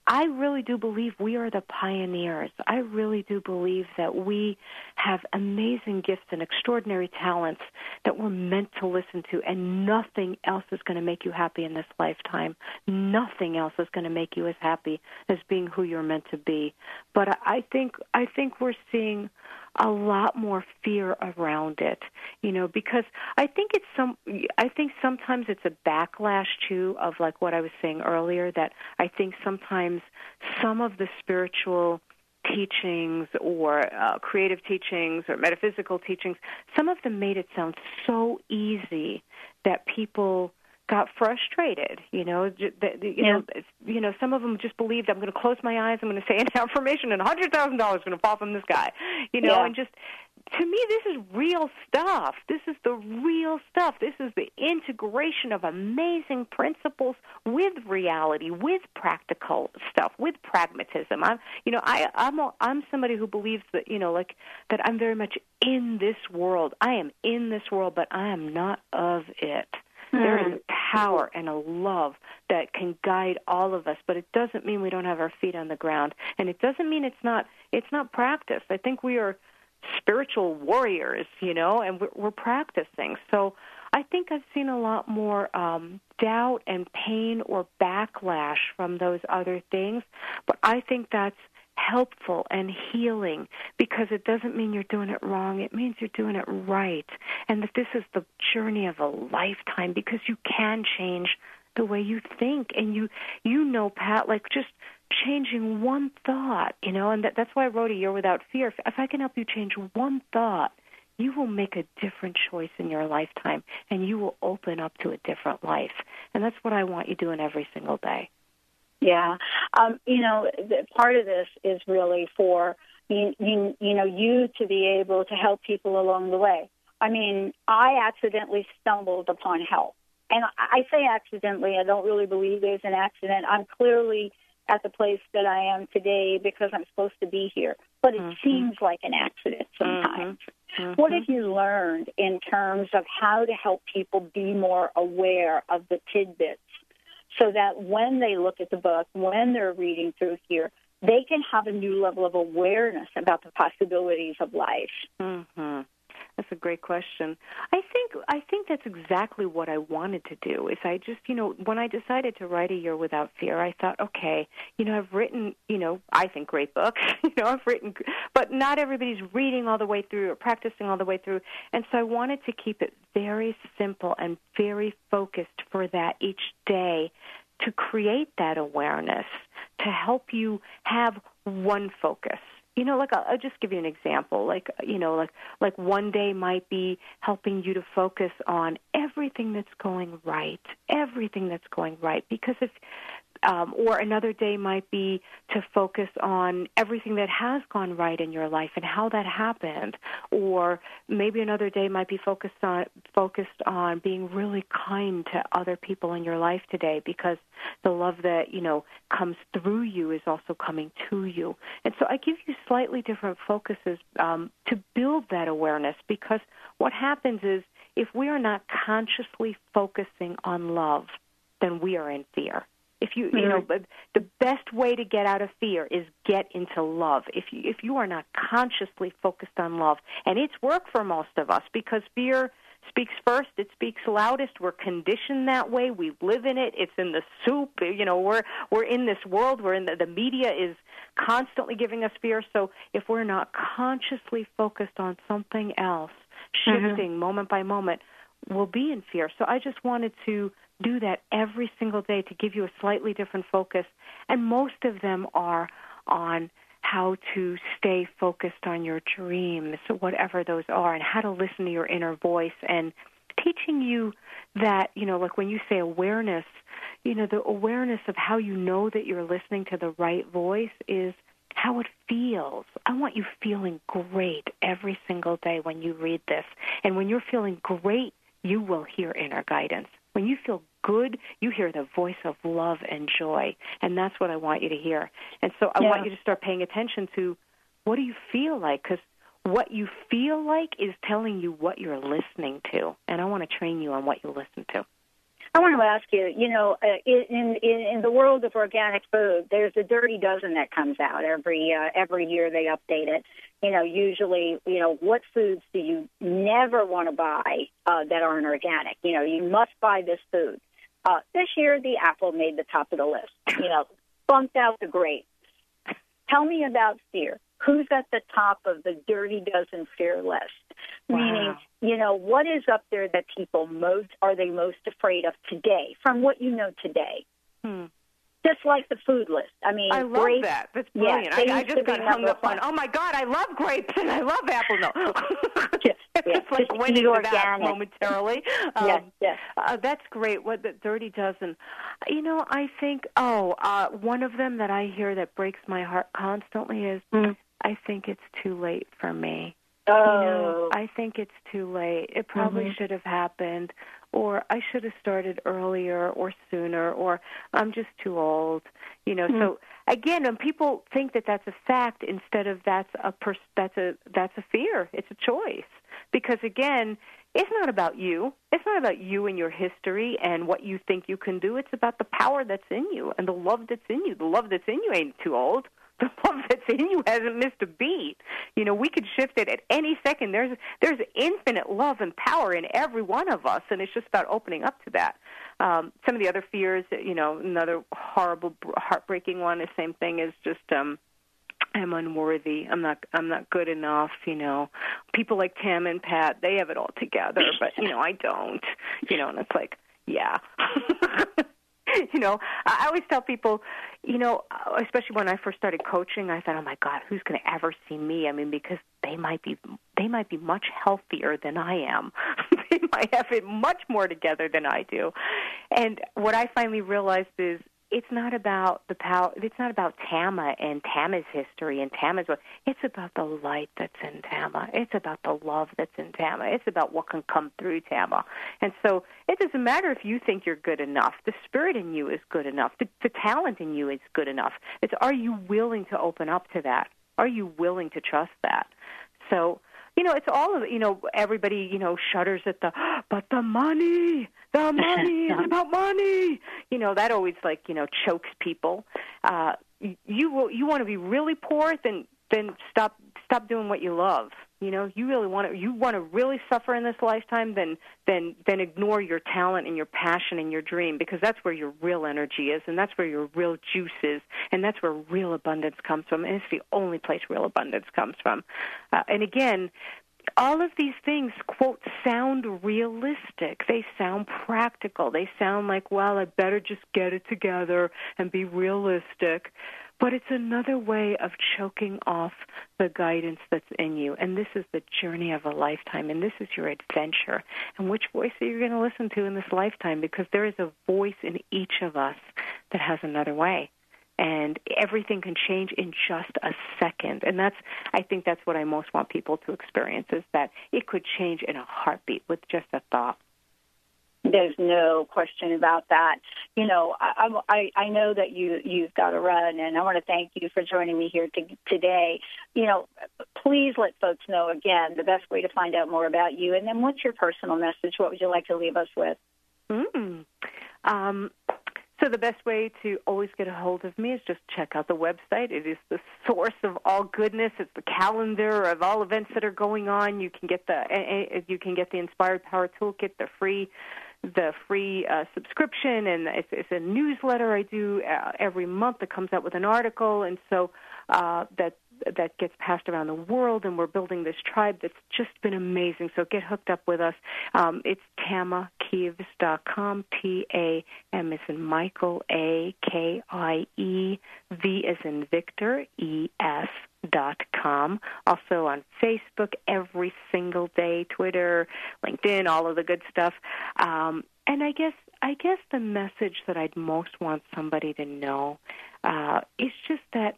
I really do believe we are the pioneers. I really do believe that we have amazing gifts and extraordinary talents that we're meant to listen to, and nothing else is going to make you happy in this lifetime. Nothing else is going to make you as happy as being who you're meant to be. But I think I think we're seeing a lot more fear around it, you know, because I think it's some I think sometimes it's a backlash too of like what I was saying earlier that I think sometimes some of the spiritual teachings or uh, creative teachings or metaphysical teachings, some of them made it sound so easy that people got frustrated. You know, you yeah. know, you know, some of them just believed I'm going to close my eyes, I'm going to say an affirmation, and a hundred thousand dollars is going to fall from the sky. You know, yeah. and just to me, this is real stuff. This is the real stuff. This is the integration of amazing principles with reality, with practical stuff, with pragmatism. I'm, you know, I, I'm, a, I'm somebody who believes that, you know, like that I'm very much in this world. I am in this world, but I am not of it. There is a hmm. power and a love that can guide all of us, but it doesn't mean we don't have our feet on the ground, and it doesn't mean it's not it's not practice. I think we are spiritual warriors, you know, and we're, we're practicing. So I think I've seen a lot more um, doubt and pain or backlash from those other things, but I think that's helpful and healing because it doesn't mean you're doing it wrong. It means you're doing it right. And that this is the journey of a lifetime because you can change the way you think and you you know Pat like just changing one thought, you know, and that, that's why I wrote a year without fear. If, if I can help you change one thought, you will make a different choice in your lifetime and you will open up to a different life. And that's what I want you doing every single day. Yeah, um, you know, the, part of this is really for you, you, you know, you to be able to help people along the way. I mean, I accidentally stumbled upon help, and I say accidentally. I don't really believe there's an accident. I'm clearly at the place that I am today because I'm supposed to be here, but it mm-hmm. seems like an accident sometimes. Mm-hmm. What have you learned in terms of how to help people be more aware of the tidbits so that when they look at the book, when they're reading through here, they can have a new level of awareness about the possibilities of life. Mm-hmm. That's a great question. I think I think that's exactly what I wanted to do. Is I just you know when I decided to write a year without fear, I thought, okay, you know I've written you know I think great books. you know I've written, but not everybody's reading all the way through or practicing all the way through, and so I wanted to keep it very simple and very focused for that each day to create that awareness to help you have one focus you know like I'll, I'll just give you an example. Like you know like like one day might be helping you to focus on everything that's going right everything that's going right. Because if um, or another day might be to focus on everything that has gone right in your life and how that happened. Or maybe another day might be focused on focused on being really kind to other people in your life today because the love that you know comes through you is also coming to you. And so I give you slightly different focuses um, to build that awareness because what happens is if we are not consciously focusing on love, then we are in fear. If you you know, but the best way to get out of fear is get into love. If you if you are not consciously focused on love, and it's work for most of us because fear speaks first, it speaks loudest. We're conditioned that way. We live in it. It's in the soup. You know, we're we're in this world. We're in the, the media is constantly giving us fear. So if we're not consciously focused on something else, Mm-hmm. shifting moment by moment, we'll be in fear. So I just wanted to do that every single day to give you a slightly different focus. And most of them are on how to stay focused on your dreams, whatever those are, and how to listen to your inner voice and teaching you that, you know, like when you say awareness, you know, the awareness of how you know that you're listening to the right voice is how it feels. I want you feeling great every single day when you read this. And when you're feeling great, you will hear inner guidance. When you feel good, you hear the voice of love and joy. And that's what I want you to hear. And so I Yeah. want you to start paying attention to what do you feel like? Because what you feel like is telling you what you're listening to. And I want to train you on what you listen to. I want to ask you, you know, uh, in, in in the world of organic food, there's a dirty dozen that comes out every uh, every year. They update it. You know, usually, you know, what foods do you never want to buy uh, that aren't organic? You know, you must buy this food. Uh, this year, the apple made the top of the list. You know, bumped out the grape. Tell me about fear. Who's at the top of the dirty dozen fear list? Wow. Meaning, you know, what is up there that people most are they most afraid of today, from what you know today? Hmm. Just like the food list. I mean, I love grapes, that. That's brilliant. they I, I just got hung up on. Oh my God, I love grapes and I love apple. No, Yes, it's like just eat into that momentarily. Um, Yes, yes. Uh, that's great. What the dirty dozen? You know, I think. Oh, uh, one of them that I hear that breaks my heart constantly is. Mm. I think it's too late for me. Oh, You know, I think it's too late. It probably Mhm. should have happened, or I should have started earlier or sooner, or I'm just too old. You know, so again, when people think that that's a fact instead of that's a pers- that's a that's a fear, it's a choice. Because again, it's not about you. It's not about you and your history and what you think you can do. It's about the power that's in you and the love that's in you. The love that's in you ain't too old. The love that's in you hasn't missed a beat. You know, we could shift it at any second. There's there's infinite love and power in every one of us, and it's just about opening up to that. Um, some of the other fears, you know, another horrible, heartbreaking one. The same thing is just um, I'm unworthy. I'm not. I'm not good enough. You know, people like Tam and Pat, they have it all together, but you know, I don't. You know, and it's like, yeah. you know, I always tell people, you know, especially when I first started coaching, I thought, oh my God, who's going to ever see me? I mean, because they might be they might be much healthier than I am. they might have it much more together than I do. And what I finally realized is it's not about the power. It's not about Tama and Tama's history and Tama's. It's about the light that's in Tama. It's about the love that's in Tama. It's about what can come through Tama. And so it doesn't matter if you think you're good enough. The spirit in you is good enough. The, the talent in you is good enough. It's are you willing to open up to that? Are you willing to trust that? So you know, it's all of you know. Everybody you know shudders at the, but the money, the money, it's about money. You know that always like you know chokes people. Uh, you you will- you want to be really poor, then then stop stop doing what you love. You know, you really want to you want to really suffer in this lifetime, then then then ignore your talent and your passion and your dream because that's where your real energy is and that's where your real juice is and that's where real abundance comes from and it's the only place real abundance comes from. Uh, and again, all of these things quote sound realistic. They sound practical. They sound like well i better just get it together and be realistic but it's another way of choking off the guidance that's in you. And this is the journey of a lifetime, and this is your adventure. And which voice are you going to listen to in this lifetime? Because there is a voice in each of us that has another way. And everything can change in just a second. And that's, I think that's what I most want people to experience is that it could change in a heartbeat with just a thought. There's no question about that. You know, I, I I know that you you've got to run, and I want to thank you for joining me here to, today. You know, please let folks know again the best way to find out more about you, and then what's your personal message? What would you like to leave us with? Mm. Um, so the best way to always get a hold of me is just check out the website. It is the source of all goodness. It's the calendar of all events that are going on. You can get the you can get the Inspired Power Toolkit, the free the free uh, subscription, and it's, it's a newsletter I do uh, every month that comes out with an article, and so uh, that that gets passed around the world, and we're building this tribe that's just been amazing. So get hooked up with us. Um, it's tamakieves.com, T A M as in Michael, A K I E, V is in Victor, E S dot com. Also on Facebook every single day, Twitter, LinkedIn, all of the good stuff. Um, and I guess I guess the message that I'd most want somebody to know uh, is just that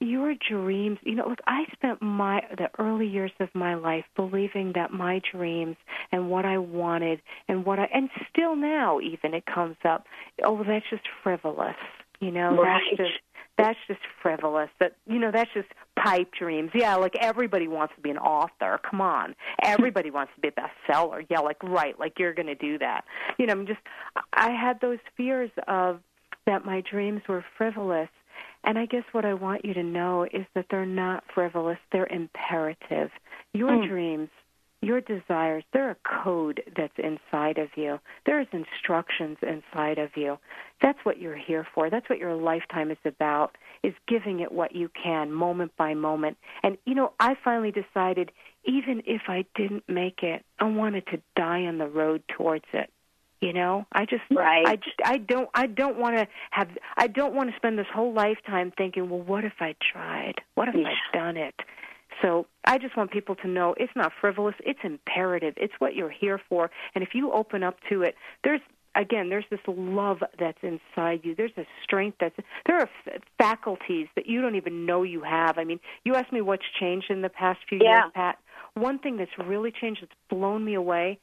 your dreams you know look i spent my the early years of my life believing that my dreams and what i wanted and what i and still now even it comes up oh that's just frivolous you know right. that's just that's just frivolous. That you know that's just pipe dreams. Yeah like everybody wants to be an author. Come on. Everybody wants to be a bestseller. Yeah like right. Like you're going to do that. You know i'm just i had those fears of that my dreams were frivolous. And I guess what I want you to know is that they're not frivolous, they're imperative. Your mm. dreams, your desires, they're a code that's inside of you. There's instructions inside of you. That's what you're here for. That's what your lifetime is about, is giving it what you can moment by moment. And you know, I finally decided even if I didn't make it, I wanted to die on the road towards it. You know, I just, right. I just, I don't, I don't want to have, I don't want to spend this whole lifetime thinking, well, what if I tried? What if yeah. I'd done it? So I just want people to know it's not frivolous. It's imperative. It's what you're here for. And if you open up to it, there's again, there's this love that's inside you. There's a strength that's there are f- faculties that you don't even know you have. I mean, you asked me what's changed in the past few yeah. years, Pat. One thing that's really changed, that's blown me away,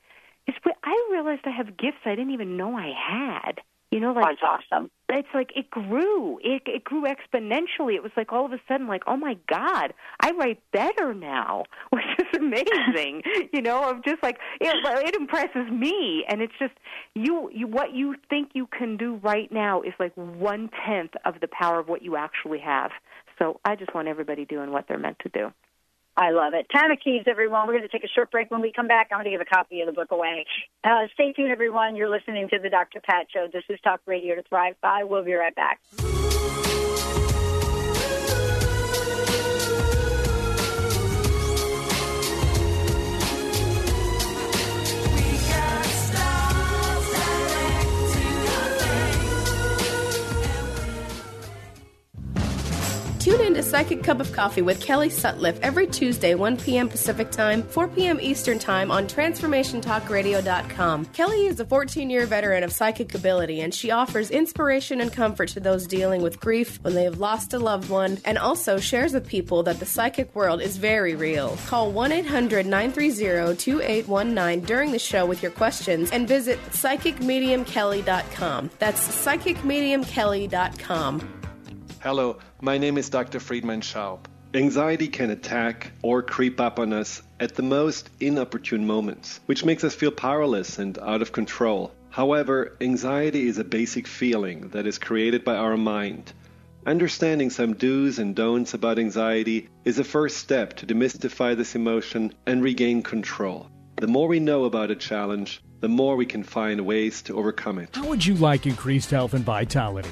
is I realized I have gifts I didn't even know I had. You know, like that's awesome. It's like it grew. It it grew exponentially. It was like all of a sudden, like, oh my god, I write better now, which is amazing. you know, of just like it, it impresses me, and it's just you. You what you think you can do right now is like one tenth of the power of what you actually have. So I just want everybody doing what they're meant to do. I love it. Tama Kieves, everyone. We're going to take a short break. When we come back, I'm going to give a copy of the book away. Uh, stay tuned, everyone. You're listening to the Dr. Pat Show. This is Talk Radio to Thrive By. We'll be right back. Tune in to Psychic Cup of Coffee with Kelly Sutliff every Tuesday, 1 p.m. Pacific Time, 4 p.m. Eastern Time on TransformationTalkRadio.com. Kelly is a 14 year veteran of psychic ability, and she offers inspiration and comfort to those dealing with grief when they have lost a loved one, and also shares with people that the psychic world is very real. Call 1 800 930 2819 during the show with your questions and visit PsychicMediumKelly.com. That's PsychicMediumKelly.com. Hello, my name is Dr. Friedemann Schaub. Anxiety can attack or creep up on us at the most inopportune moments, which makes us feel powerless and out of control. However, anxiety is a basic feeling that is created by our mind. Understanding some do's and don'ts about anxiety is a first step to demystify this emotion and regain control. The more we know about a challenge, the more we can find ways to overcome it. How would you like increased health and vitality?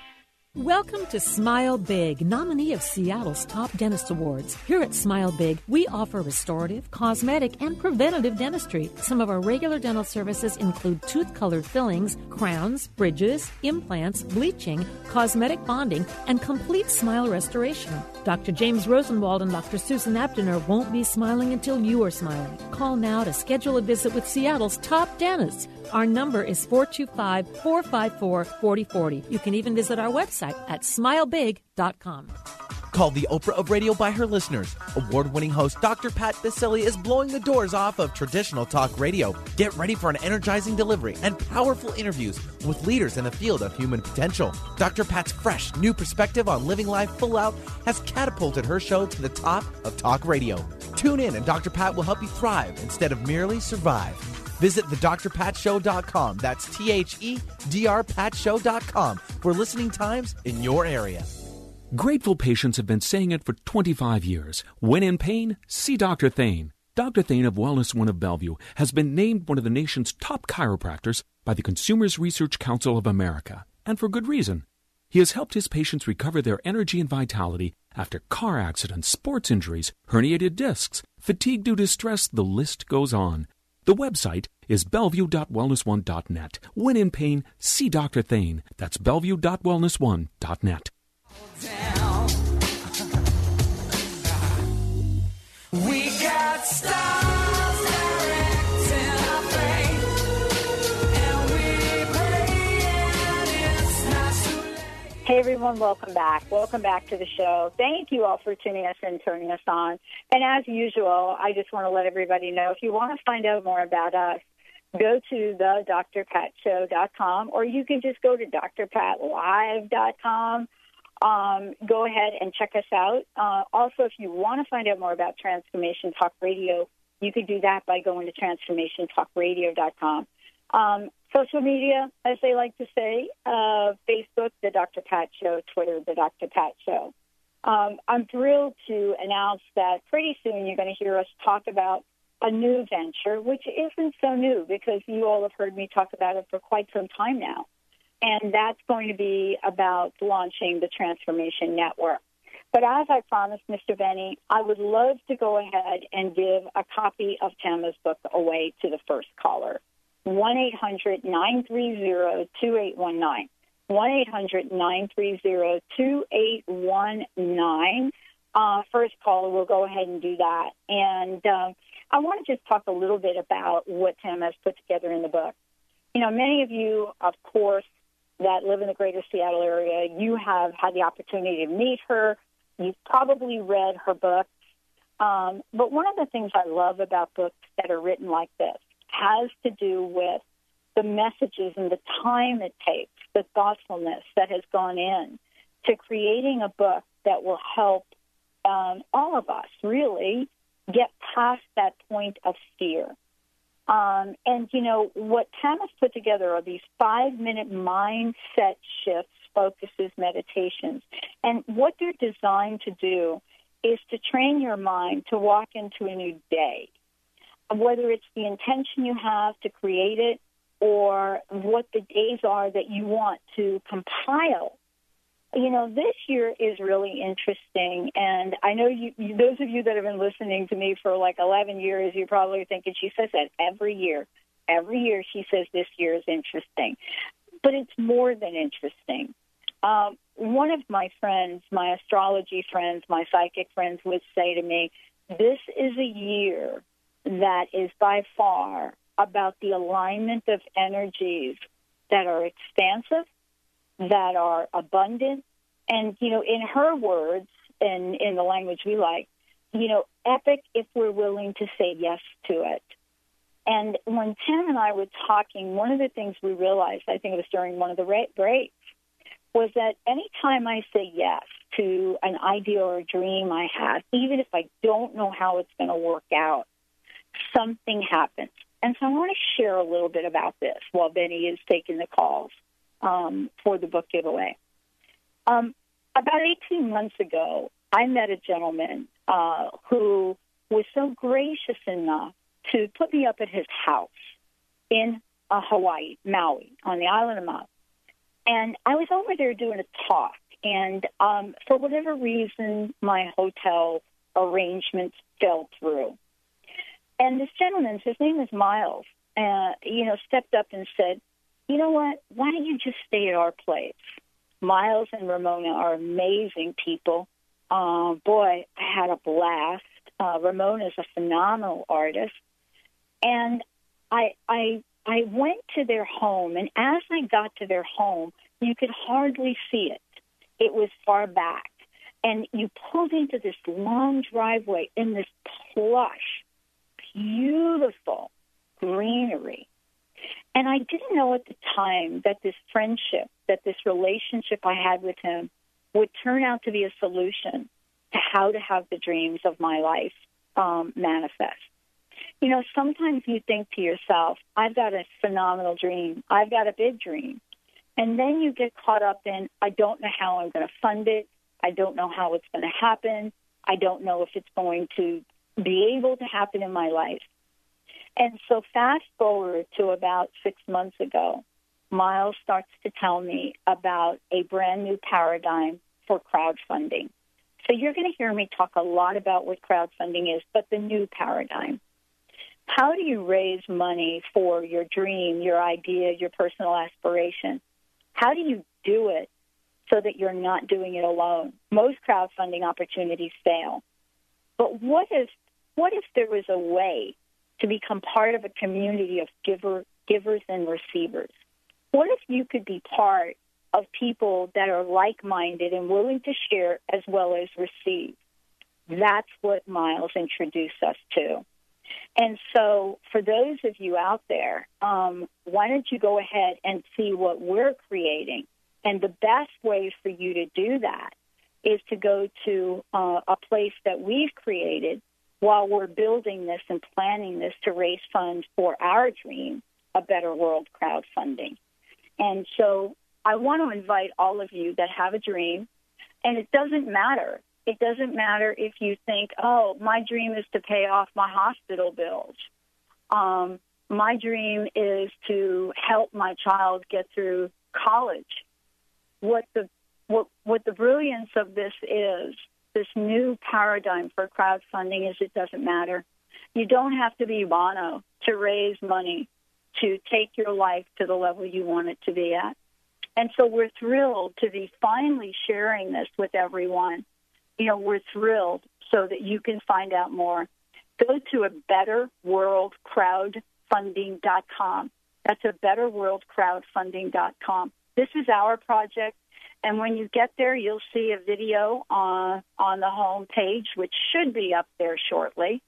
Welcome to Smile Big, nominee of Seattle's Top Dentist Awards. Here at Smile Big, we offer restorative, cosmetic, and preventative dentistry. Some of our regular dental services include tooth colored fillings, crowns, bridges, implants, bleaching, cosmetic bonding, and complete smile restoration. Dr. James Rosenwald and Dr. Susan Abdiner won't be smiling until you are smiling. Call now to schedule a visit with Seattle's top dentists. Our number is 425 454 4040. You can even visit our website at smilebig.com. Called the Oprah of Radio by her listeners. Award winning host Dr. Pat Baccili is blowing the doors off of traditional talk radio. Get ready for an energizing delivery and powerful interviews with leaders in the field of human potential. Dr. Pat's fresh, new perspective on living life full out has catapulted her show to the top of talk radio. Tune in, and Dr. Pat will help you thrive instead of merely survive. Visit thedrpatshow.com. That's T H E D R patshow.com for listening times in your area. Grateful patients have been saying it for 25 years. When in pain, see Dr. Thane. Dr. Thane of Wellness One of Bellevue has been named one of the nation's top chiropractors by the Consumers Research Council of America, and for good reason. He has helped his patients recover their energy and vitality after car accidents, sports injuries, herniated discs, fatigue due to stress, the list goes on. The website is bellevue.wellness1.net. When in pain, see Dr. Thane. That's bellevue.wellness1.net. We got stars Hey everyone, welcome back. Welcome back to the show. Thank you all for tuning us and turning us on. And as usual, I just want to let everybody know if you want to find out more about us, go to the drpatshow.com or you can just go to drpatlive.com. Um, go ahead and check us out. Uh, also, if you want to find out more about Transformation Talk Radio, you could do that by going to transformationtalkradio.com. Um, social media, as they like to say, uh, Facebook, The Dr. Pat Show, Twitter, The Dr. Pat Show. Um, I'm thrilled to announce that pretty soon you're going to hear us talk about a new venture, which isn't so new because you all have heard me talk about it for quite some time now. And that's going to be about launching the Transformation Network. But as I promised Mr. Benny, I would love to go ahead and give a copy of Tama's book away to the first caller. 1 800 930 2819. 1 800 930 2819. Uh, first caller, we'll go ahead and do that. And um, I want to just talk a little bit about what Tam has put together in the book. You know, many of you, of course, that live in the greater Seattle area, you have had the opportunity to meet her. You've probably read her books. Um, but one of the things I love about books that are written like this has to do with the messages and the time it takes, the thoughtfulness that has gone in to creating a book that will help um, all of us really get past that point of fear. Um, and, you know, what Tam put together are these five minute mindset shifts, focuses, meditations. And what they're designed to do is to train your mind to walk into a new day. Whether it's the intention you have to create it or what the days are that you want to compile you know, this year is really interesting, and I know you, you, those of you that have been listening to me for like 11 years, you're probably thinking she says that every year. Every year she says this year is interesting, but it's more than interesting. Um, one of my friends, my astrology friends, my psychic friends, would say to me, "This is a year that is by far about the alignment of energies that are expansive." that are abundant. And, you know, in her words, and in the language we like, you know, epic if we're willing to say yes to it. And when Tam and I were talking, one of the things we realized, I think it was during one of the breaks, was that anytime I say yes to an idea or a dream I have, even if I don't know how it's going to work out, something happens. And so I want to share a little bit about this while Benny is taking the calls um, for the book giveaway. Um, about 18 months ago, I met a gentleman uh, who was so gracious enough to put me up at his house in uh, Hawaii, Maui, on the island of Maui. And I was over there doing a talk. And um, for whatever reason, my hotel arrangements fell through. And this gentleman, his name is Miles, uh, you know, stepped up and said, you know what? Why don't you just stay at our place? Miles and Ramona are amazing people. Uh, boy, I had a blast. Uh, Ramona is a phenomenal artist, and I I I went to their home, and as I got to their home, you could hardly see it. It was far back, and you pulled into this long driveway in this plush, beautiful greenery. And I didn't know at the time that this friendship, that this relationship I had with him would turn out to be a solution to how to have the dreams of my life um, manifest. You know, sometimes you think to yourself, I've got a phenomenal dream. I've got a big dream. And then you get caught up in, I don't know how I'm going to fund it. I don't know how it's going to happen. I don't know if it's going to be able to happen in my life. And so, fast forward to about six months ago, Miles starts to tell me about a brand new paradigm for crowdfunding. So, you're going to hear me talk a lot about what crowdfunding is, but the new paradigm. How do you raise money for your dream, your idea, your personal aspiration? How do you do it so that you're not doing it alone? Most crowdfunding opportunities fail. But what if what if there was a way to become part of a community of giver, givers and receivers? What if you could be part of people that are like minded and willing to share as well as receive? That's what Miles introduced us to. And so, for those of you out there, um, why don't you go ahead and see what we're creating? And the best way for you to do that is to go to uh, a place that we've created while we're building this and planning this to raise funds for our dream, a better world crowdfunding. And so I want to invite all of you that have a dream, and it doesn't matter. It doesn't matter if you think, oh, my dream is to pay off my hospital bills. Um, my dream is to help my child get through college. What the what what the brilliance of this is this new paradigm for crowdfunding is it doesn't matter. You don't have to be Bono to raise money to take your life to the level you want it to be at. And so we're thrilled to be finally sharing this with everyone. You know, we're thrilled so that you can find out more. Go to a betterworldcrowdfunding.com. That's a betterworldcrowdfunding.com. This is our project. And when you get there, you'll see a video on on the home page, which should be up there shortly,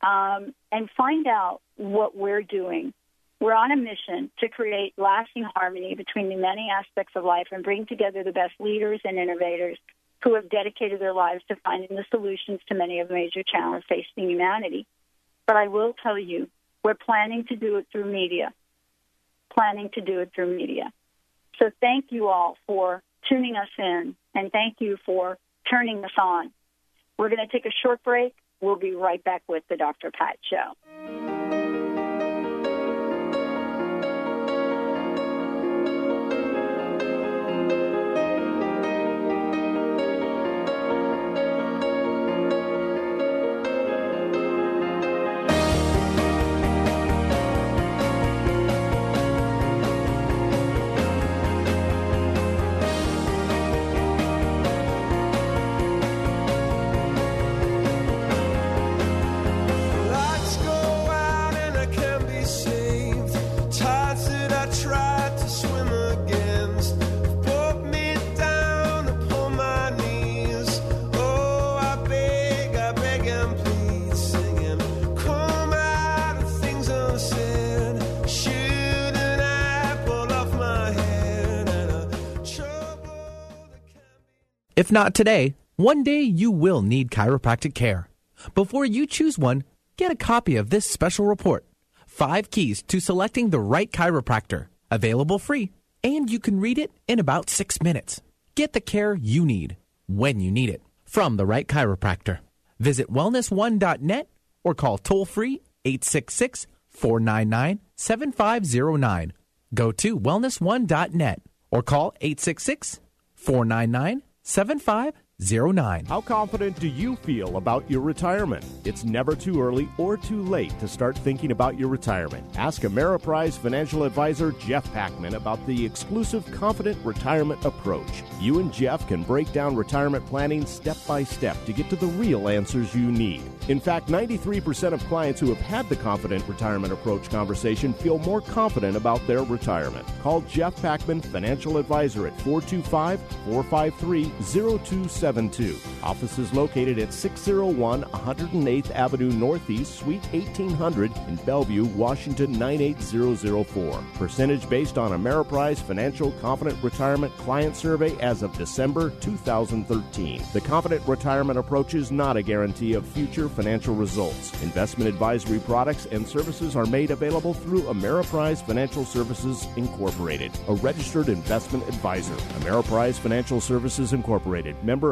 um, and find out what we're doing. We're on a mission to create lasting harmony between the many aspects of life and bring together the best leaders and innovators who have dedicated their lives to finding the solutions to many of the major challenges facing humanity. But I will tell you, we're planning to do it through media. Planning to do it through media. So thank you all for tuning us in, and thank you for turning us on. We're going to take a short break. We'll be right back with the Dr. Pat Show. If not today, one day you will need chiropractic care. Before you choose one, get a copy of this special report Five keys to selecting the right chiropractor. Available free, and you can read it in about six minutes. Get the care you need when you need it from the right chiropractor. Visit wellness1.net or call toll free 866 499 7509. Go to wellness1.net or call 866 499 Seven five? 7509. How confident do you feel about your retirement? It's never too early or too late to start thinking about your retirement. Ask Ameriprise financial advisor Jeff Packman about the exclusive Confident Retirement Approach. You and Jeff can break down retirement planning step by step to get to the real answers you need. In fact, 93% of clients who have had the Confident Retirement Approach conversation feel more confident about their retirement. Call Jeff Packman, financial advisor at 425 453 0272. Office is located at 601 108th Avenue Northeast, Suite 1800 in Bellevue, Washington 98004. Percentage based on Ameriprise Financial Confident Retirement Client Survey as of December 2013. The Confident Retirement Approach is not a guarantee of future financial results. Investment advisory products and services are made available through Ameriprise Financial Services Incorporated, a registered investment advisor. Ameriprise Financial Services Incorporated, member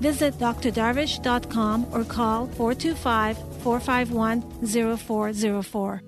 Visit drdarvish.com or call 425 451 0404.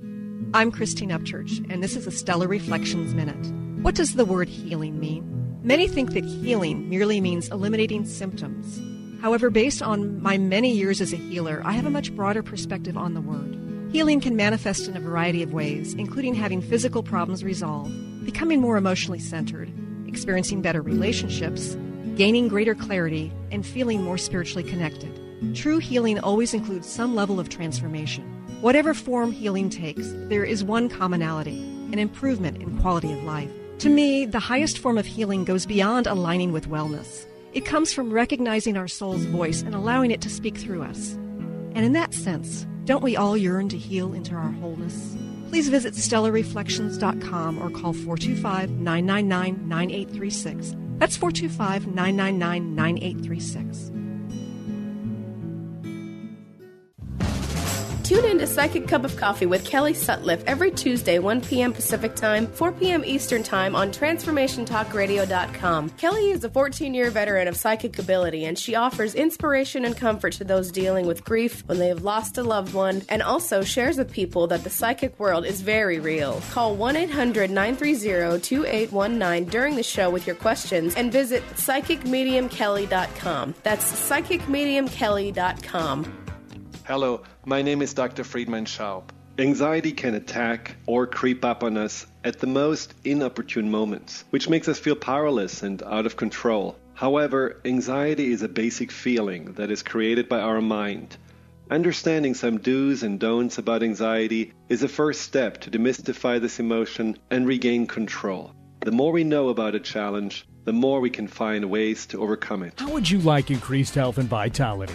I'm Christine Upchurch, and this is a Stellar Reflections Minute. What does the word healing mean? Many think that healing merely means eliminating symptoms. However, based on my many years as a healer, I have a much broader perspective on the word. Healing can manifest in a variety of ways, including having physical problems resolved, becoming more emotionally centered, experiencing better relationships, gaining greater clarity, and feeling more spiritually connected. True healing always includes some level of transformation. Whatever form healing takes, there is one commonality an improvement in quality of life. To me, the highest form of healing goes beyond aligning with wellness. It comes from recognizing our soul's voice and allowing it to speak through us. And in that sense, don't we all yearn to heal into our wholeness? Please visit stellarreflections.com or call 425 999 9836. That's 425 999 9836. Tune in to Psychic Cup of Coffee with Kelly Sutliff every Tuesday, 1 p.m. Pacific Time, 4 p.m. Eastern Time on TransformationTalkRadio.com. Kelly is a 14 year veteran of psychic ability, and she offers inspiration and comfort to those dealing with grief when they have lost a loved one, and also shares with people that the psychic world is very real. Call 1 800 930 2819 during the show with your questions and visit PsychicMediumKelly.com. That's PsychicMediumKelly.com. Hello, my name is Dr. Friedemann Schaub. Anxiety can attack or creep up on us at the most inopportune moments, which makes us feel powerless and out of control. However, anxiety is a basic feeling that is created by our mind. Understanding some do's and don'ts about anxiety is a first step to demystify this emotion and regain control. The more we know about a challenge, the more we can find ways to overcome it. How would you like increased health and vitality?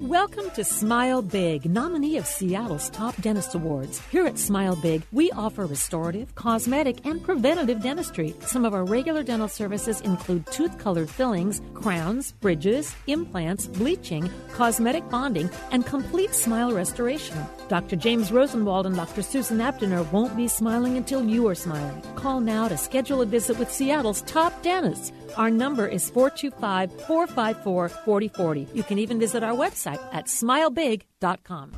Welcome to Smile Big, nominee of Seattle's Top Dentist Awards. Here at Smile Big, we offer restorative, cosmetic, and preventative dentistry. Some of our regular dental services include tooth colored fillings, crowns, bridges, implants, bleaching, cosmetic bonding, and complete smile restoration. Dr. James Rosenwald and Dr. Susan Abdiner won't be smiling until you are smiling. Call now to schedule a visit with Seattle's top dentists. Our number is 425 454 4040. You can even visit our website at smilebig.com.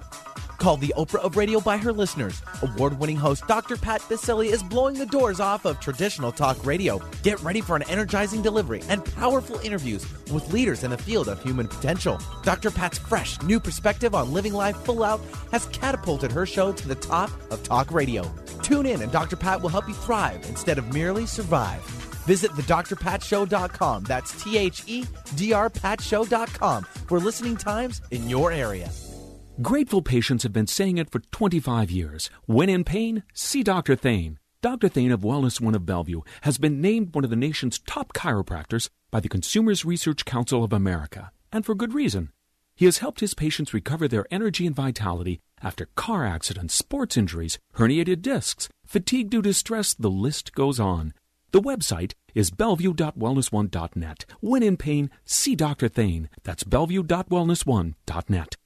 Called the Oprah of Radio by her listeners, award winning host Dr. Pat Baccili is blowing the doors off of traditional talk radio. Get ready for an energizing delivery and powerful interviews with leaders in the field of human potential. Dr. Pat's fresh, new perspective on living life full out has catapulted her show to the top of talk radio. Tune in and Dr. Pat will help you thrive instead of merely survive. Visit thedrpatshow.com. That's T H E D R patshow.com for listening times in your area. Grateful patients have been saying it for 25 years. When in pain, see Dr. Thane. Dr. Thane of Wellness One of Bellevue has been named one of the nation's top chiropractors by the Consumers Research Council of America, and for good reason. He has helped his patients recover their energy and vitality after car accidents, sports injuries, herniated discs, fatigue due to stress, the list goes on. The website is bellevue.wellness1.net. When in pain, see Dr. Thane. That's bellevue.wellness1.net.